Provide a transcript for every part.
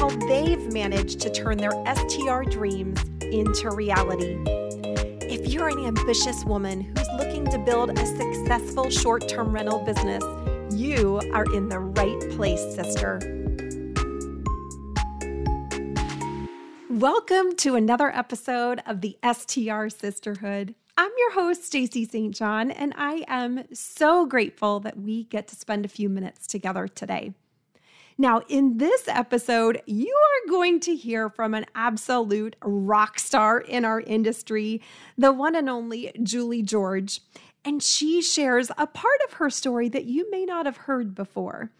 how they've managed to turn their STR dreams into reality. If you're an ambitious woman who's looking to build a successful short term rental business, you are in the right place, sister. Welcome to another episode of the STR Sisterhood. I'm your host, Stacy St. John, and I am so grateful that we get to spend a few minutes together today. Now, in this episode, you are going to hear from an absolute rock star in our industry, the one and only Julie George. And she shares a part of her story that you may not have heard before.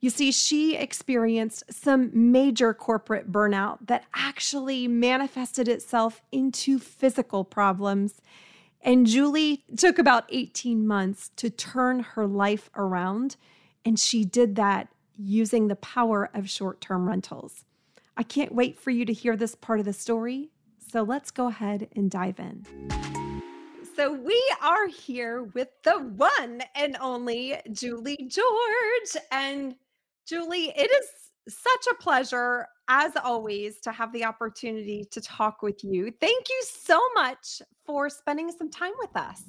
You see, she experienced some major corporate burnout that actually manifested itself into physical problems. And Julie took about 18 months to turn her life around. And she did that using the power of short term rentals. I can't wait for you to hear this part of the story. So let's go ahead and dive in. So we are here with the one and only Julie George. And Julie, it is such a pleasure, as always, to have the opportunity to talk with you. Thank you so much for spending some time with us.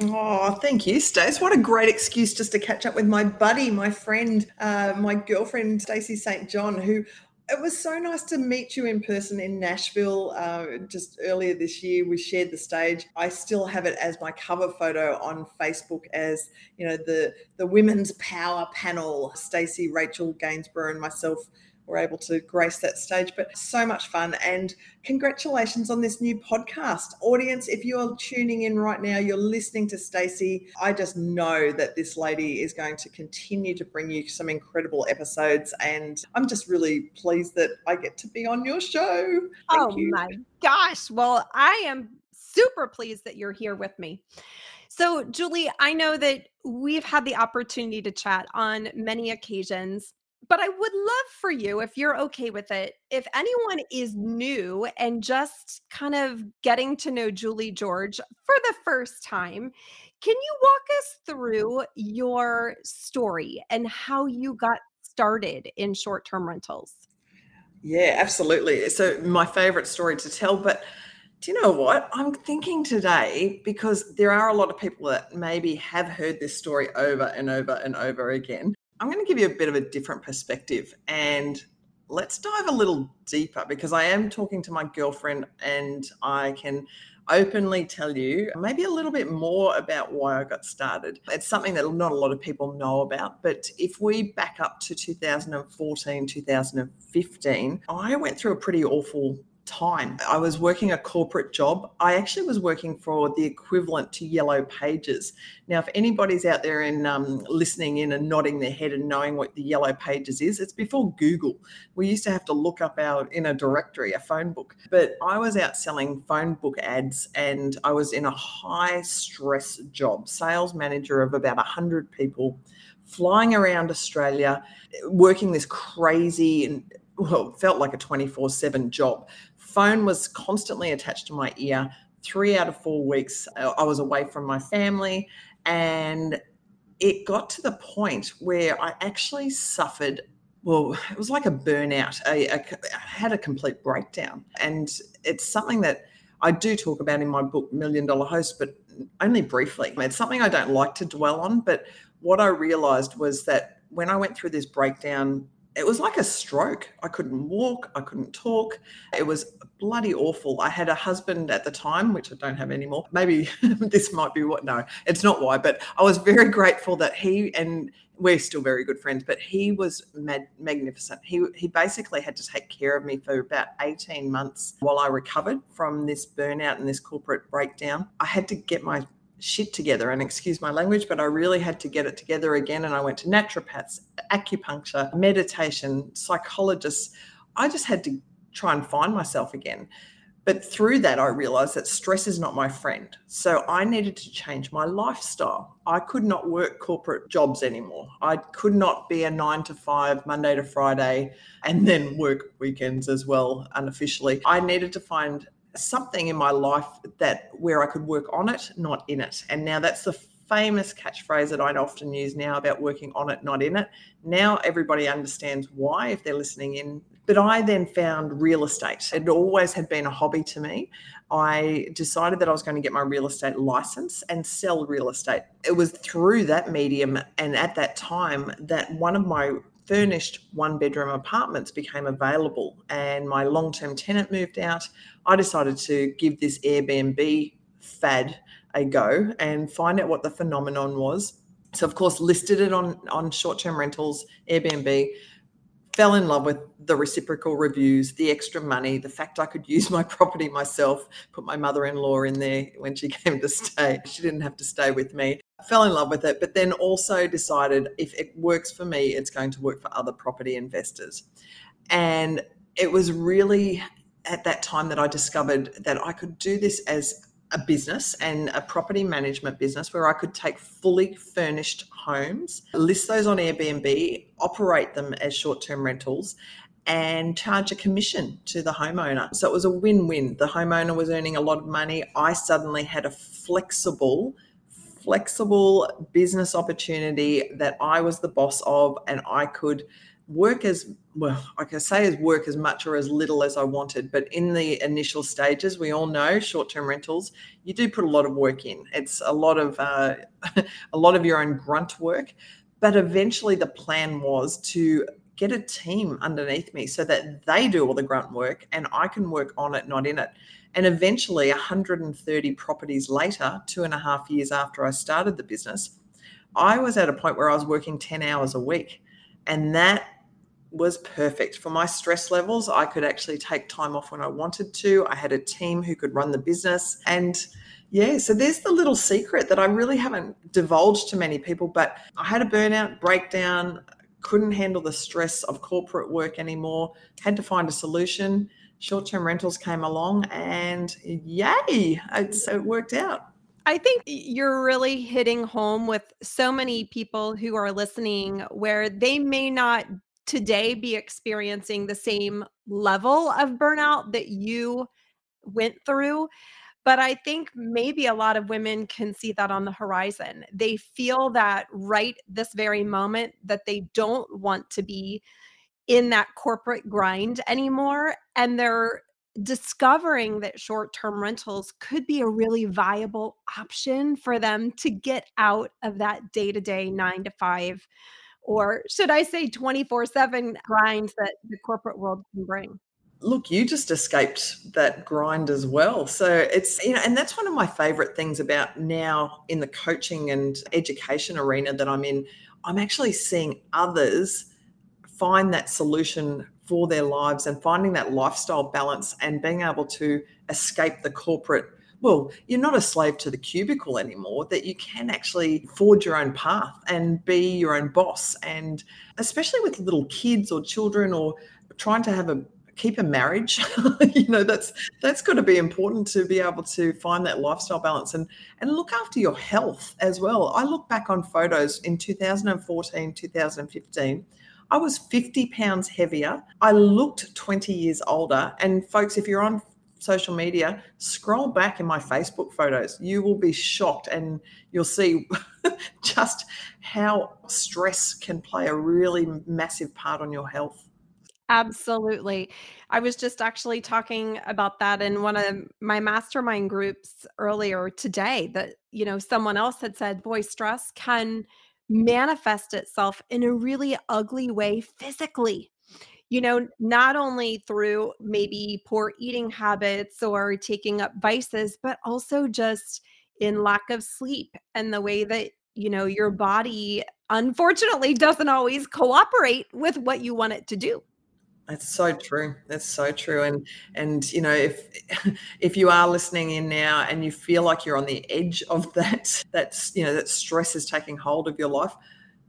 Oh, thank you, Stace. What a great excuse just to catch up with my buddy, my friend, uh, my girlfriend, Stacey St. John, who it was so nice to meet you in person in Nashville uh, just earlier this year. We shared the stage. I still have it as my cover photo on Facebook as you know the the women's power panel. Stacey, Rachel Gainsborough, and myself were able to grace that stage. But so much fun. And congratulations on this new podcast. Audience, if you're tuning in right now, you're listening to Stacey. I just know that this lady is going to continue to bring you some incredible episodes. And I'm just really pleased that I get to be on your show. Thank oh you. my gosh. Well, I am super pleased that you're here with me. So, Julie, I know that we've had the opportunity to chat on many occasions but I would love for you, if you're okay with it, if anyone is new and just kind of getting to know Julie George for the first time, can you walk us through your story and how you got started in short term rentals? Yeah, absolutely. So, my favorite story to tell, but do you know what? I'm thinking today because there are a lot of people that maybe have heard this story over and over and over again. I'm going to give you a bit of a different perspective and let's dive a little deeper because I am talking to my girlfriend and I can openly tell you maybe a little bit more about why I got started. It's something that not a lot of people know about, but if we back up to 2014, 2015, I went through a pretty awful time. I was working a corporate job. I actually was working for the equivalent to Yellow Pages. Now, if anybody's out there and um, listening in and nodding their head and knowing what the Yellow Pages is, it's before Google. We used to have to look up our in a directory, a phone book. But I was out selling phone book ads and I was in a high stress job, sales manager of about 100 people flying around Australia, working this crazy and well, felt like a 24 7 job phone was constantly attached to my ear. Three out of four weeks, uh, I was away from my family. And it got to the point where I actually suffered. Well, it was like a burnout. I, I had a complete breakdown. And it's something that I do talk about in my book, Million Dollar Host, but only briefly. It's something I don't like to dwell on. But what I realized was that when I went through this breakdown, it was like a stroke. I couldn't walk, I couldn't talk. It was bloody awful. I had a husband at the time, which I don't have anymore. Maybe this might be what, no, it's not why, but I was very grateful that he and we're still very good friends, but he was mad, magnificent. He, he basically had to take care of me for about 18 months while I recovered from this burnout and this corporate breakdown. I had to get my shit together and excuse my language but i really had to get it together again and i went to naturopaths acupuncture meditation psychologists I just had to try and find myself again. But through that, I realized that stress is not my friend. So I needed to change my lifestyle. I could not work corporate jobs anymore. I could not be a nine to five, Monday to Friday, and then work weekends as well, unofficially. I needed to find something in my life that where I could work on it, not in it. And now that's the famous catchphrase that I'd often use now about working on it, not in it. Now everybody understands why if they're listening in but I then found real estate. It always had been a hobby to me. I decided that I was going to get my real estate license and sell real estate. It was through that medium and at that time that one of my furnished one bedroom apartments became available and my long term tenant moved out. I decided to give this Airbnb fad a go and find out what the phenomenon was. So, of course, listed it on, on short term rentals, Airbnb, fell in love with the reciprocal reviews, the extra money, the fact I could use my property myself, put my mother in law in there when she came to stay. She didn't have to stay with me. Fell in love with it, but then also decided if it works for me, it's going to work for other property investors. And it was really at that time that I discovered that I could do this as a business and a property management business where I could take fully furnished homes, list those on Airbnb, operate them as short term rentals, and charge a commission to the homeowner. So it was a win win. The homeowner was earning a lot of money. I suddenly had a flexible, flexible business opportunity that I was the boss of, and I could work as well, I can say as work as much or as little as I wanted. But in the initial stages, we all know short-term rentals, you do put a lot of work in. It's a lot of uh, a lot of your own grunt work. But eventually, the plan was to get a team underneath me so that they do all the grunt work and I can work on it, not in it. And eventually, 130 properties later, two and a half years after I started the business, I was at a point where I was working 10 hours a week. And that was perfect for my stress levels. I could actually take time off when I wanted to. I had a team who could run the business. And yeah, so there's the little secret that I really haven't divulged to many people, but I had a burnout breakdown, couldn't handle the stress of corporate work anymore, had to find a solution. Short term rentals came along, and yay, it's, it worked out. I think you're really hitting home with so many people who are listening where they may not today be experiencing the same level of burnout that you went through. But I think maybe a lot of women can see that on the horizon. They feel that right this very moment that they don't want to be in that corporate grind anymore. And they're discovering that short term rentals could be a really viable option for them to get out of that day to day nine to five or should I say 24 7 grind that the corporate world can bring? Look, you just escaped that grind as well. So it's, you know, and that's one of my favorite things about now in the coaching and education arena that I'm in. I'm actually seeing others find that solution for their lives and finding that lifestyle balance and being able to escape the corporate well, you're not a slave to the cubicle anymore, that you can actually forge your own path and be your own boss. And especially with little kids or children or trying to have a keep a marriage you know that's that's got to be important to be able to find that lifestyle balance and and look after your health as well i look back on photos in 2014 2015 I was 50 pounds heavier. I looked 20 years older. And folks, if you're on social media, scroll back in my Facebook photos. You will be shocked and you'll see just how stress can play a really massive part on your health. Absolutely. I was just actually talking about that in one of my mastermind groups earlier today that, you know, someone else had said, boy, stress can manifest itself in a really ugly way physically you know, not only through maybe poor eating habits or taking up vices, but also just in lack of sleep and the way that, you know, your body unfortunately doesn't always cooperate with what you want it to do. That's so true. That's so true. And and you know, if if you are listening in now and you feel like you're on the edge of that, that's you know, that stress is taking hold of your life,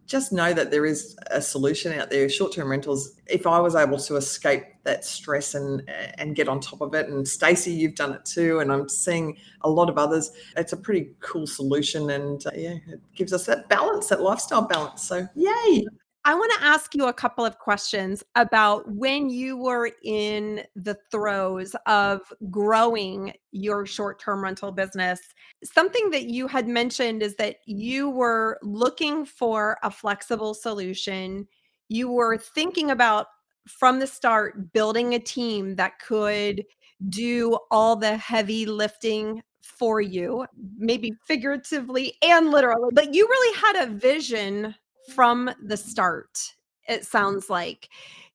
just know that there is a solution out there. Short-term rentals. If I was able to escape that stress and and get on top of it, and Stacey, you've done it too, and I'm seeing a lot of others. It's a pretty cool solution, and uh, yeah, it gives us that balance, that lifestyle balance. So yay! I want to ask you a couple of questions about when you were in the throes of growing your short term rental business. Something that you had mentioned is that you were looking for a flexible solution. You were thinking about from the start building a team that could do all the heavy lifting for you, maybe figuratively and literally, but you really had a vision from the start, it sounds like.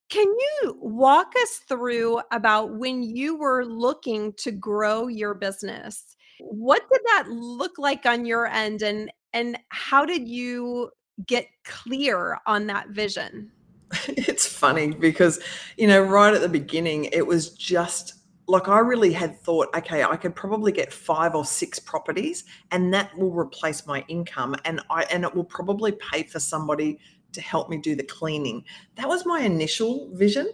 Can you walk us through about when you were looking to grow your business? What did that look like on your end and and how did you get clear on that vision? It's funny because you know right at the beginning it was just like I really had thought, okay, I could probably get five or six properties and that will replace my income and I and it will probably pay for somebody to help me do the cleaning. That was my initial vision.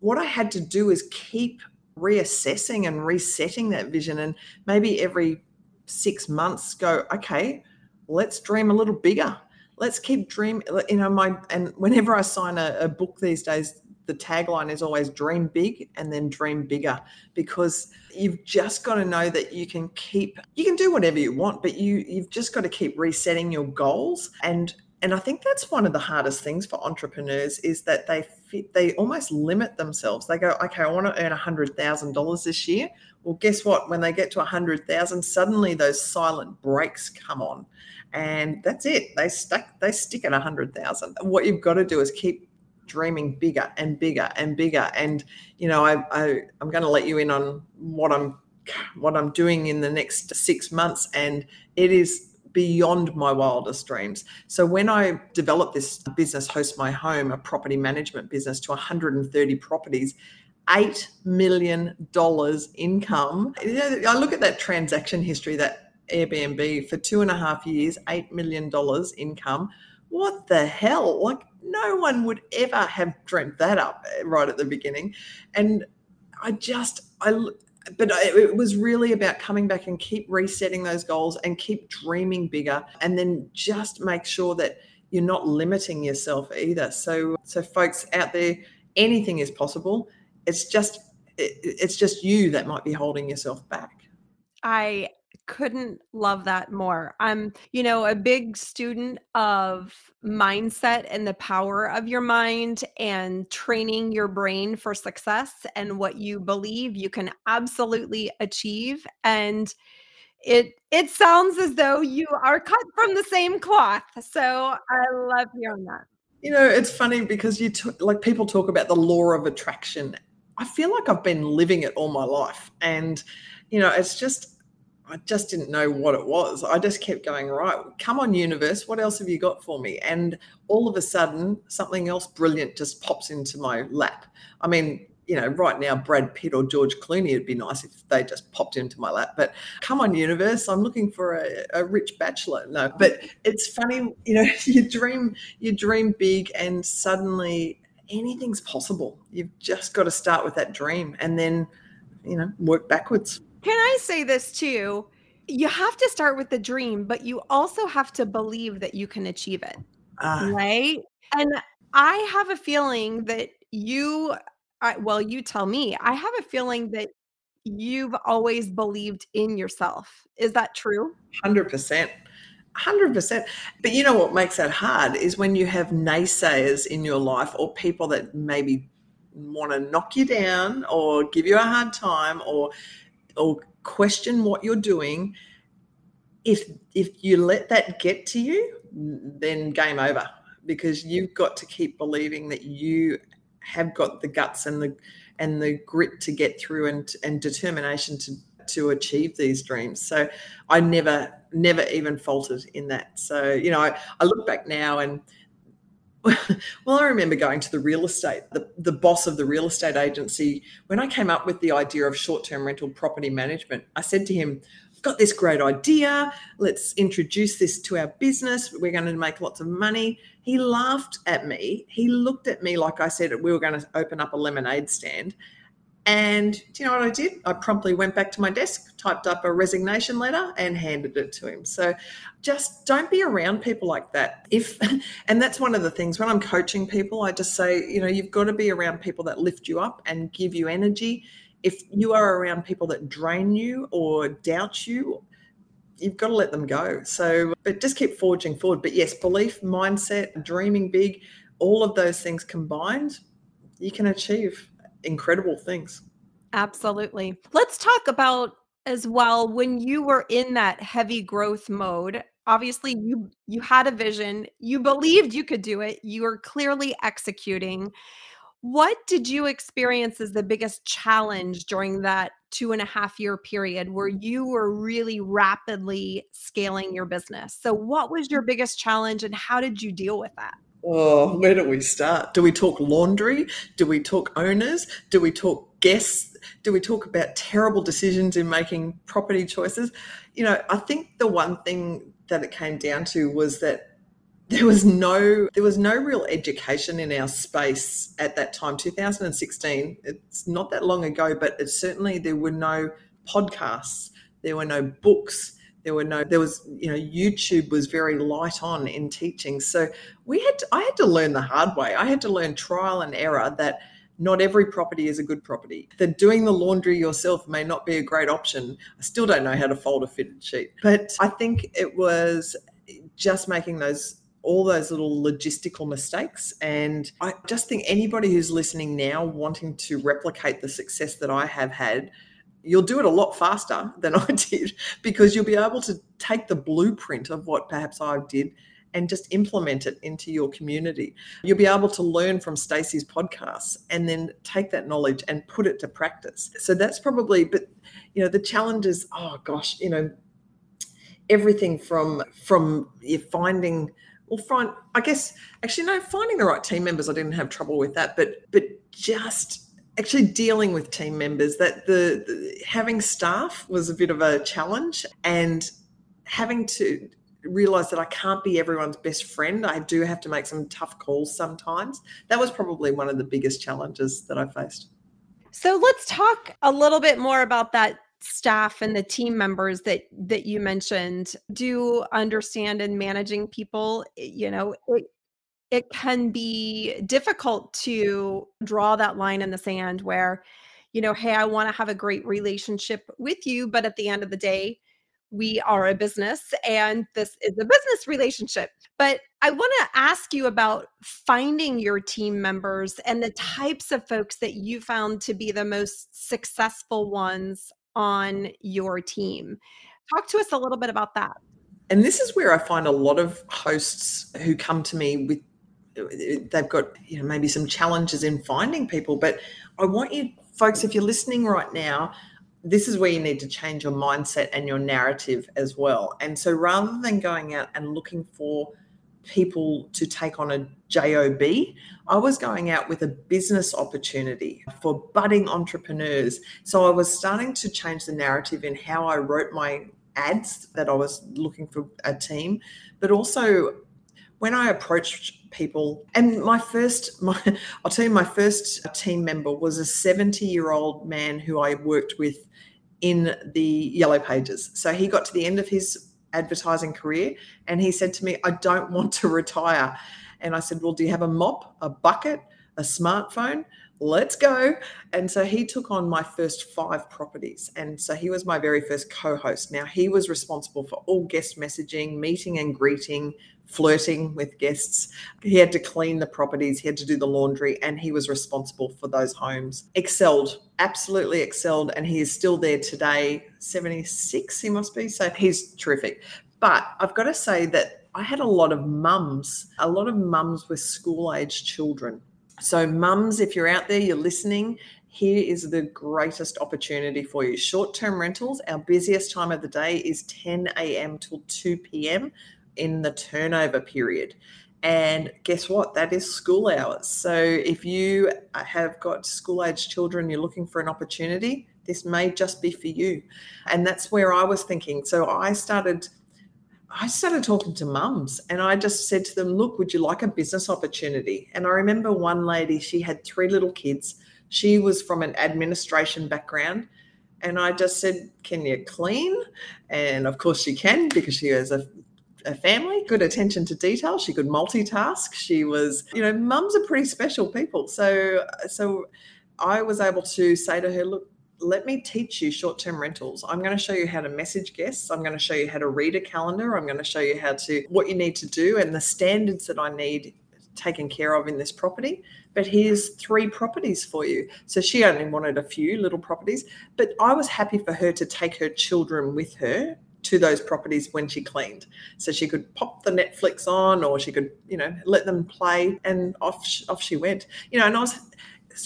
What I had to do is keep reassessing and resetting that vision and maybe every 6 months go, okay, let's dream a little bigger. Let's keep dream. You know, my and whenever I sign a, a book these days, the tagline is always dream big and then dream bigger because you've just got to know that you can keep you can do whatever you want but you you've just got to keep resetting your goals and and I think that's one of the hardest things for entrepreneurs is that they fit, they almost limit themselves. They go, okay, I want to earn a hundred thousand dollars this year. Well, guess what? When they get to a hundred thousand, suddenly those silent brakes come on, and that's it. They stuck. They stick at a hundred thousand. What you've got to do is keep dreaming bigger and bigger and bigger. And you know, I, I I'm going to let you in on what I'm what I'm doing in the next six months, and it is beyond my wildest dreams. So when I developed this business, Host My Home, a property management business to 130 properties, $8 million income. I look at that transaction history, that Airbnb for two and a half years, $8 million income. What the hell? Like no one would ever have dreamt that up eh, right at the beginning. And I just, I, but it was really about coming back and keep resetting those goals and keep dreaming bigger and then just make sure that you're not limiting yourself either. So, so folks out there, anything is possible. It's just, it's just you that might be holding yourself back. I couldn't love that more. I'm, you know, a big student of mindset and the power of your mind and training your brain for success and what you believe you can absolutely achieve and it it sounds as though you are cut from the same cloth. So I love hearing that. You know, it's funny because you t- like people talk about the law of attraction. I feel like I've been living it all my life and you know, it's just I just didn't know what it was. I just kept going, right, come on, universe, what else have you got for me? And all of a sudden, something else brilliant just pops into my lap. I mean, you know, right now, Brad Pitt or George Clooney, it'd be nice if they just popped into my lap. But come on, universe, I'm looking for a, a rich bachelor. No, but it's funny, you know, you dream, you dream big, and suddenly anything's possible. You've just got to start with that dream and then, you know, work backwards. Can I say this too? You have to start with the dream, but you also have to believe that you can achieve it. Uh, right? And I have a feeling that you, I, well, you tell me, I have a feeling that you've always believed in yourself. Is that true? 100%. 100%. But you know what makes that hard is when you have naysayers in your life or people that maybe want to knock you down or give you a hard time or or question what you're doing if if you let that get to you then game over because you've got to keep believing that you have got the guts and the and the grit to get through and and determination to to achieve these dreams. So i never never even faltered in that. So you know i, I look back now and well, I remember going to the real estate, the, the boss of the real estate agency. When I came up with the idea of short term rental property management, I said to him, I've got this great idea. Let's introduce this to our business. We're going to make lots of money. He laughed at me. He looked at me like I said we were going to open up a lemonade stand. And do you know what I did? I promptly went back to my desk, typed up a resignation letter, and handed it to him. So just don't be around people like that. If and that's one of the things when I'm coaching people, I just say, you know, you've got to be around people that lift you up and give you energy. If you are around people that drain you or doubt you, you've got to let them go. So, but just keep forging forward. But yes, belief, mindset, dreaming big, all of those things combined, you can achieve incredible things. Absolutely. Let's talk about as well when you were in that heavy growth mode obviously you you had a vision you believed you could do it you were clearly executing what did you experience as the biggest challenge during that two and a half year period where you were really rapidly scaling your business so what was your biggest challenge and how did you deal with that Oh, where do we start? Do we talk laundry? Do we talk owners? Do we talk guests? Do we talk about terrible decisions in making property choices? You know, I think the one thing that it came down to was that there was no there was no real education in our space at that time 2016 it's not that long ago but it certainly there were no podcasts there were no books there were no there was you know youtube was very light on in teaching. So we had to, i had to learn the hard way. I had to learn trial and error that not every property is a good property. That doing the laundry yourself may not be a great option. I still don't know how to fold a fitted sheet. But i think it was just making those all those little logistical mistakes. And I just think anybody who's listening now wanting to replicate the success that I have had you'll do it a lot faster than I did because you'll be able to take the blueprint of what perhaps I did and just implement it into your community. You'll be able to learn from Stacey's podcasts and then take that knowledge and put it to practice. So that's probably, but you know, the challenge is, oh gosh, you know, everything from from finding well find I guess actually no finding the right team members I didn't have trouble with that but but just actually dealing with team members that the, the, having staff was a bit of a challenge and having to realize that I can't be everyone's best friend. I do have to make some tough calls sometimes. That was probably one of the biggest challenges that I faced. So let's talk a little bit more about that staff and the team members that that you mentioned do understand in managing people you know it, it can be difficult to draw that line in the sand where you know hey i want to have a great relationship with you but at the end of the day we are a business and this is a business relationship. But i want to ask you about finding your team members and the types of folks that you found to be the most successful ones on your team. Talk to us a little bit about that. And this is where I find a lot of hosts who come to me with they've got you know maybe some challenges in finding people but i want you folks if you're listening right now this is where you need to change your mindset and your narrative as well. And so rather than going out and looking for people to take on a job i was going out with a business opportunity for budding entrepreneurs. So i was starting to change the narrative in how i wrote my ads that i was looking for a team but also when I approached people, and my first, my, I'll tell you, my first team member was a 70 year old man who I worked with in the Yellow Pages. So he got to the end of his advertising career and he said to me, I don't want to retire. And I said, Well, do you have a mop, a bucket, a smartphone? let's go. And so he took on my first five properties. And so he was my very first co host. Now, he was responsible for all guest messaging, meeting and greeting, flirting with guests. He had to clean the properties, he had to do the laundry, and he was responsible for those homes. Excelled, absolutely excelled. And he is still there today, 76, he must be. So he's terrific. But I've got to say that I had a lot of mums, a lot of mums with school age children so, mums, if you're out there, you're listening, here is the greatest opportunity for you. Short term rentals, our busiest time of the day is 10 a.m. till 2 p.m. in the turnover period. And guess what? That is school hours. So if you have got school age children, you're looking for an opportunity, this may just be for you. And that's where I was thinking. So I started I started talking to mums and I just said to them, Look, would you like a business opportunity? And I remember one lady, she had three little kids. She was from an administration background. And I just said, Can you clean? And of course, she can because she has a, a family, good attention to detail. She could multitask. She was, you know, mums are pretty special people. So, uh, so I was able to say to her, Look, let me teach you short term rentals. I'm going to show you how to message guests. I'm going to show you how to read a calendar. I'm going to show you how to, what you need to do and the standards that I need taken care of in this property. But here's three properties for you. So she only wanted a few little properties, but I was happy for her to take her children with her to those properties when she cleaned. So she could pop the Netflix on or she could, you know, let them play and off off she went. You know, and I was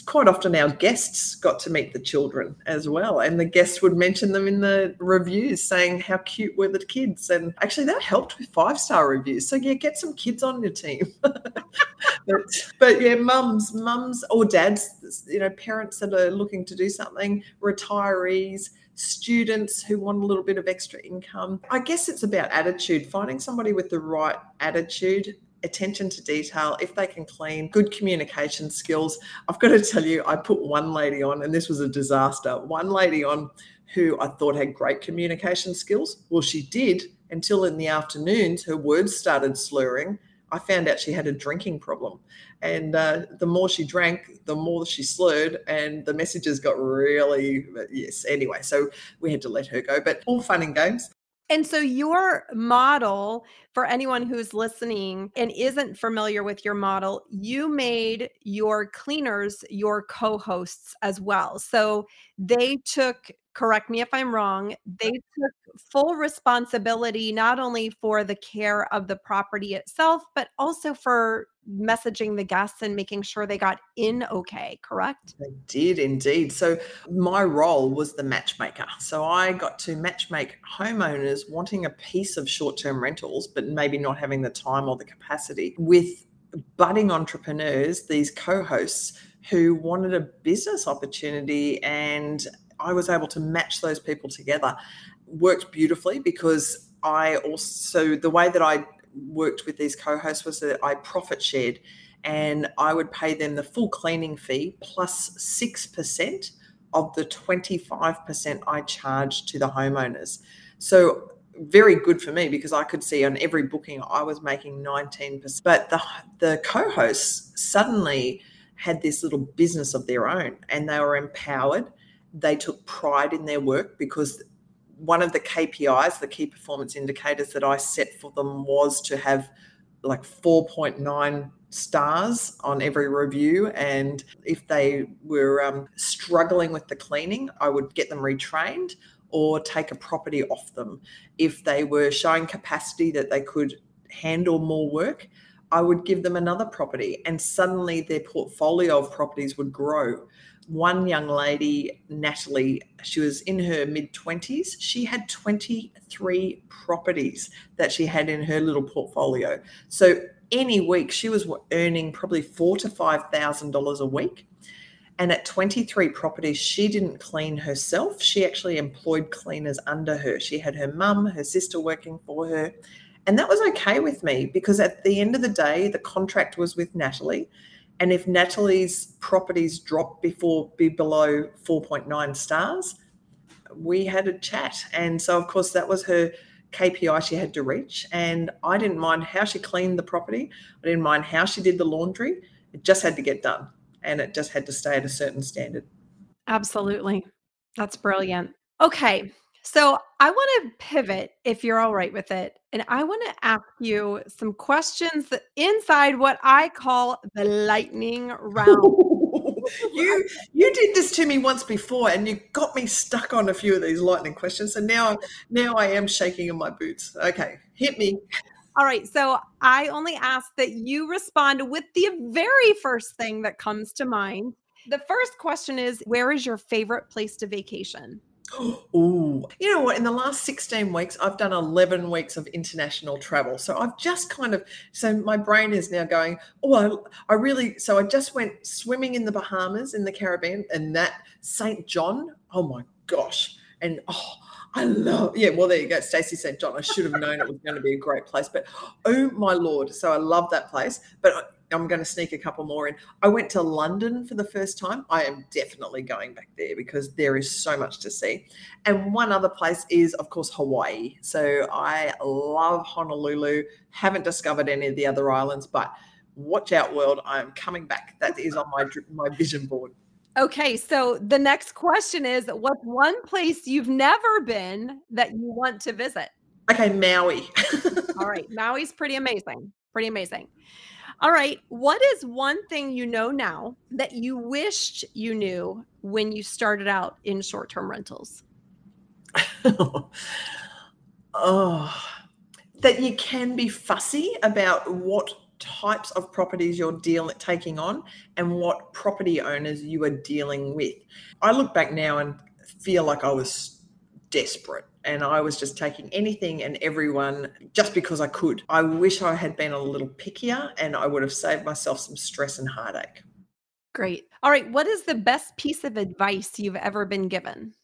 quite often our guests got to meet the children as well and the guests would mention them in the reviews saying how cute were the kids and actually that helped with five star reviews so yeah get some kids on your team but, but yeah mums mums or dads you know parents that are looking to do something retirees students who want a little bit of extra income i guess it's about attitude finding somebody with the right attitude attention to detail, if they can clean, good communication skills. I've got to tell you, I put one lady on, and this was a disaster. One lady on who I thought had great communication skills. Well, she did until in the afternoons, her words started slurring. I found out she had a drinking problem. And uh, the more she drank, the more she slurred, and the messages got really, yes. Anyway, so we had to let her go, but all fun and games. And so, your model for anyone who's listening and isn't familiar with your model, you made your cleaners your co hosts as well. So, they took correct me if I'm wrong, they took full responsibility not only for the care of the property itself, but also for messaging the guests and making sure they got in okay, correct? They did indeed. So my role was the matchmaker. So I got to matchmake homeowners wanting a piece of short-term rentals, but maybe not having the time or the capacity with budding entrepreneurs, these co-hosts who wanted a business opportunity and I was able to match those people together. Worked beautifully because I also, the way that I worked with these co hosts was that I profit shared and I would pay them the full cleaning fee plus 6% of the 25% I charged to the homeowners. So very good for me because I could see on every booking I was making 19%. But the the co-hosts suddenly had this little business of their own and they were empowered they took pride in their work because one of the KPIs, the key performance indicators that I set for them was to have like 4.9 stars on every review. And if they were um, struggling with the cleaning, I would get them retrained or take a property off them. If they were showing capacity that they could handle more work, I would give them another property. And suddenly their portfolio of properties would grow one young lady, Natalie, she was in her mid 20s. She had 23 properties that she had in her little portfolio. So any week she was earning probably four to five thousand dollars a week. And at 23 properties, she didn't clean herself. She actually employed cleaners under her. She had her mum, her sister working for her. And that was okay with me because at the end of the day, the contract was with Natalie and if Natalie's properties dropped before be below 4.9 stars, we had a chat. And so, of course, that was her KPI she had to reach. And I didn't mind how she cleaned the property, I didn't mind how she did the laundry. It just had to get done and it just had to stay at a certain standard. Absolutely. That's brilliant. Okay. So I want to pivot if you're all right with it. And I want to ask you some questions that inside what I call the lightning round. you you did this to me once before and you got me stuck on a few of these lightning questions. And now now I am shaking in my boots. Okay, hit me. All right. So I only ask that you respond with the very first thing that comes to mind. The first question is Where is your favorite place to vacation? Oh, you know what? In the last 16 weeks, I've done 11 weeks of international travel. So I've just kind of, so my brain is now going, oh, I, I really, so I just went swimming in the Bahamas, in the Caribbean, and that St. John, oh my gosh. And oh, I love, yeah, well, there you go. Stacey St. John. I should have known it was going to be a great place, but oh my Lord. So I love that place. But I'm going to sneak a couple more in. I went to London for the first time. I am definitely going back there because there is so much to see. And one other place is, of course, Hawaii. So I love Honolulu. Haven't discovered any of the other islands, but watch out, world. I'm coming back. That is on my my vision board. Okay, so the next question is what's one place you've never been that you want to visit? Okay, Maui. All right, Maui's pretty amazing. Pretty amazing. All right, what is one thing you know now that you wished you knew when you started out in short-term rentals? oh, that you can be fussy about what types of properties you're dealing taking on and what property owners you are dealing with. I look back now and feel like I was desperate and I was just taking anything and everyone just because I could. I wish I had been a little pickier and I would have saved myself some stress and heartache. Great. All right, what is the best piece of advice you've ever been given?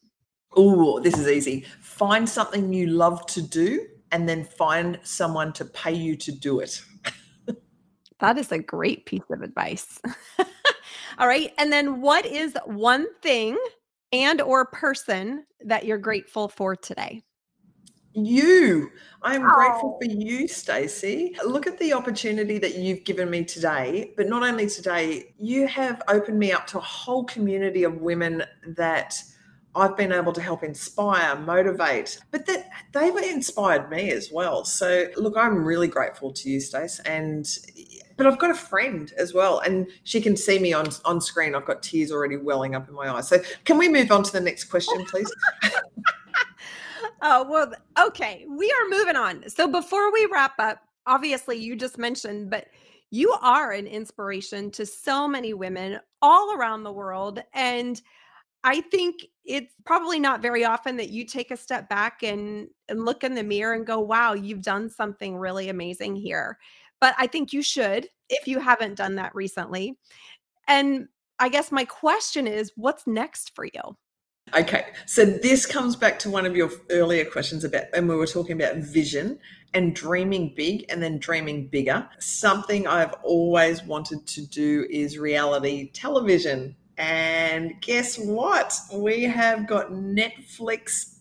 Oh, this is easy. Find something you love to do and then find someone to pay you to do it. That is a great piece of advice. All right. And then what is one thing and or person that you're mm. grateful for today? You. I am oh. grateful for you, Stacey. Look at the opportunity that you've given me today, but not only today, you have opened me up to a whole community of women that I've been able to help inspire, motivate, but that they've inspired me as well. So look, I'm really grateful to you, Stace, and but I've got a friend as well, and she can see me on on screen. I've got tears already welling up in my eyes. So can we move on to the next question, please? oh well, okay. We are moving on. So before we wrap up, obviously you just mentioned, but you are an inspiration to so many women all around the world, and I think it's probably not very often that you take a step back and, and look in the mirror and go, wow, you've done something really amazing here but I think you should if you haven't done that recently. And I guess my question is what's next for you? Okay, so this comes back to one of your earlier questions about, and we were talking about vision and dreaming big and then dreaming bigger. Something I've always wanted to do is reality television. And guess what? We have got Netflix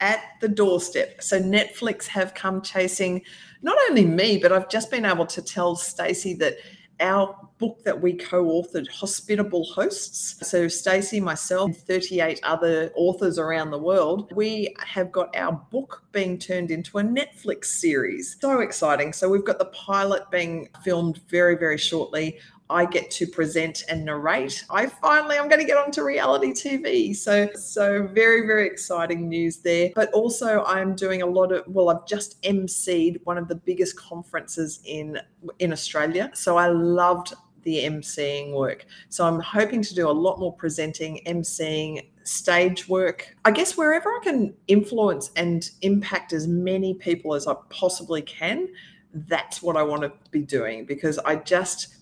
at the doorstep. So Netflix have come chasing not only me, but I've just been able to tell Stacey that our book that we co-authored hospitable hosts so stacey myself and 38 other authors around the world we have got our book being turned into a netflix series. So exciting. So we've got the pilot being filmed very very shortly I get to present and narrate. I finally I'm going to get onto reality TV. So so very very exciting news there. But also I'm doing a lot of well I've just emceed one of the biggest conferences in in Australia. So I loved the emceeing work. So I'm hoping to do a lot more presenting, emceeing, stage work. I guess wherever I can influence and impact as many people as I possibly can, that's what I want to be doing because I just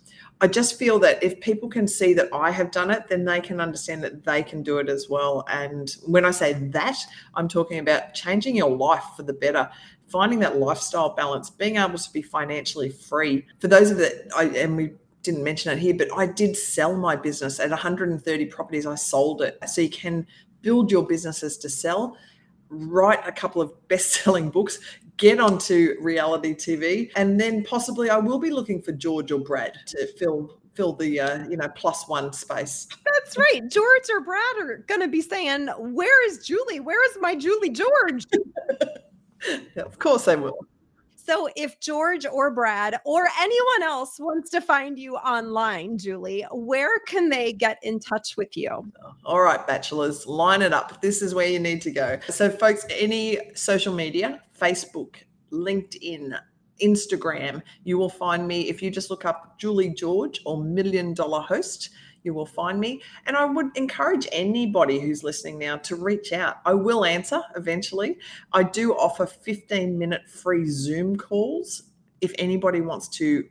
I just feel that if people can see that I have done it, then they can understand that they can do it as well. And when I say that, I'm talking about changing your life for the better, finding that lifestyle balance, being able to be financially free. For those of that, I and we didn't mention it here, but I did sell my business at 130 properties. I sold it. So you can build your businesses to sell write a couple of best-selling books get onto reality TV, and then possibly I will be looking for George or Brad to fill fill the uh, you know plus one space. That's right. George or Brad are going to be saying, "Where is Julie? Where is my Julie George?" yeah, of course, they will. So, if George or Brad or anyone else wants to find you online, Julie, where can they get in touch with you? All right, bachelors, line it up. This is where you need to go. So, folks, any social media, Facebook, LinkedIn, Instagram, you will find me if you just look up Julie George or Million Dollar Host you will find me. And I would encourage anybody who's listening now to reach out. I will answer eventually. I do offer 15 minute free Zoom calls if anybody wants to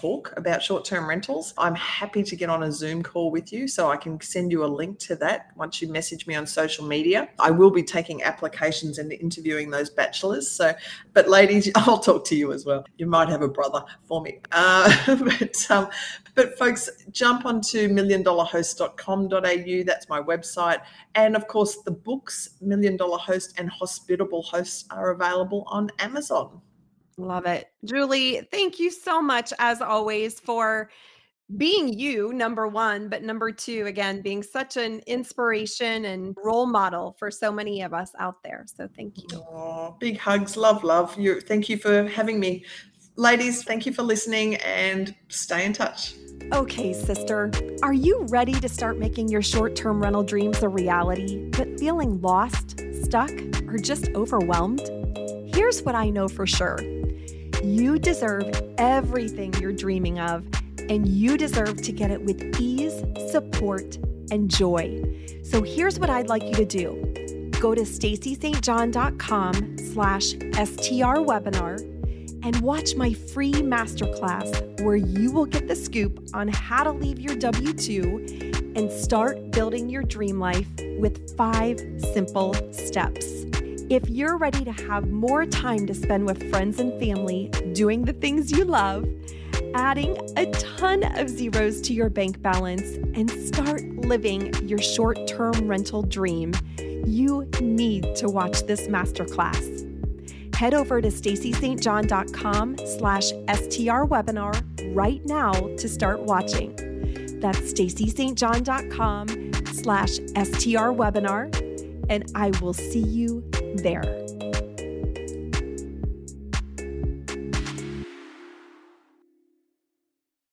talk about short term rentals, I'm happy to get on a Zoom call with you. So I can send you a link to that once you message me on social media. I will be taking applications and interviewing those bachelors. So, but ladies, I'll talk to you as well. You might have a brother for me. Uh, but, um, but folks, jump onto milliondollarhost.com.au. That's my website. And of course, the books, Million Dollar Host and Hospitable Hosts, are available on Amazon. Love it. Julie, thank you so much, as always, for being you, number one, but number two, again, being such an inspiration and role model for so many of us out there. So thank you. Oh, big hugs. Love, love. You thank you for having me. Ladies, thank you for listening and stay in touch. Okay, sister, are you ready to start making your short term rental dreams a reality, but feeling lost, stuck, or just overwhelmed? Here's what I know for sure you deserve everything you're dreaming of, and you deserve to get it with ease, support, and joy. So here's what I'd like you to do. Go to stacystjohn.com slash STR webinar and watch my free masterclass where you will get the scoop on how to leave your W 2 and start building your dream life with five simple steps. If you're ready to have more time to spend with friends and family doing the things you love, adding a ton of zeros to your bank balance, and start living your short term rental dream, you need to watch this masterclass. Head over to stacystjohn.com slash STR webinar right now to start watching. That's stacystjohn.com slash STR webinar, and I will see you there.